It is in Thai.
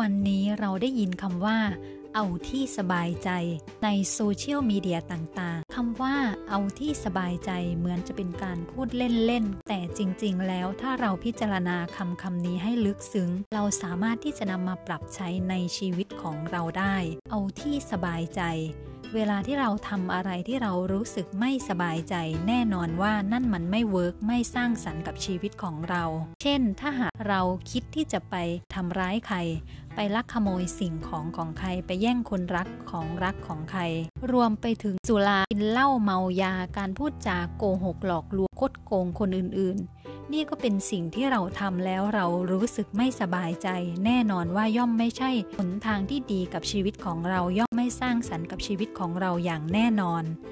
วันนี้เราได้ยินคำว่า เอาที่สบายใจในโซเชียลมีเดียต่างๆคำว่าเอาที่สบายใจเหมือนจะเป็นการพูดเล่นๆ แต่จริงๆ แล้วถ้าเราพิจารณาคำคำนี้ให้ลึกซึ้ง เราสามารถที่จะนำมาปรับใช้ในชีวิตของเราได้ เอาที่สบายใจ เวลาที่เราทำอะไรที่เรารู้สึกไม่สบายใจ แน่นอนว่านั่นมันไม่เวิร์กไม่สร้างสรรค์กับชีวิตของเรา เช่น ถ้าหากเราคิดที่จะไปทำร้ายใคร ไปลักขโมยสิ่งของของใคร ไปแย่งคนรักของรักของใคร รวมไปถึงสุรากินเหล้าเมายาการพูดจาโกหกหลอกลวงคดโกงคนอื่นๆ นี่ก็เป็นสิ่งที่เราทำแล้วเรารู้สึกไม่สบายใจ แน่นอนว่าย่อมไม่ใช่หนทางที่ดีกับชีวิตของเราย่อมไม่สร้างสรรค์กับชีวิตของเราอย่างแน่นอน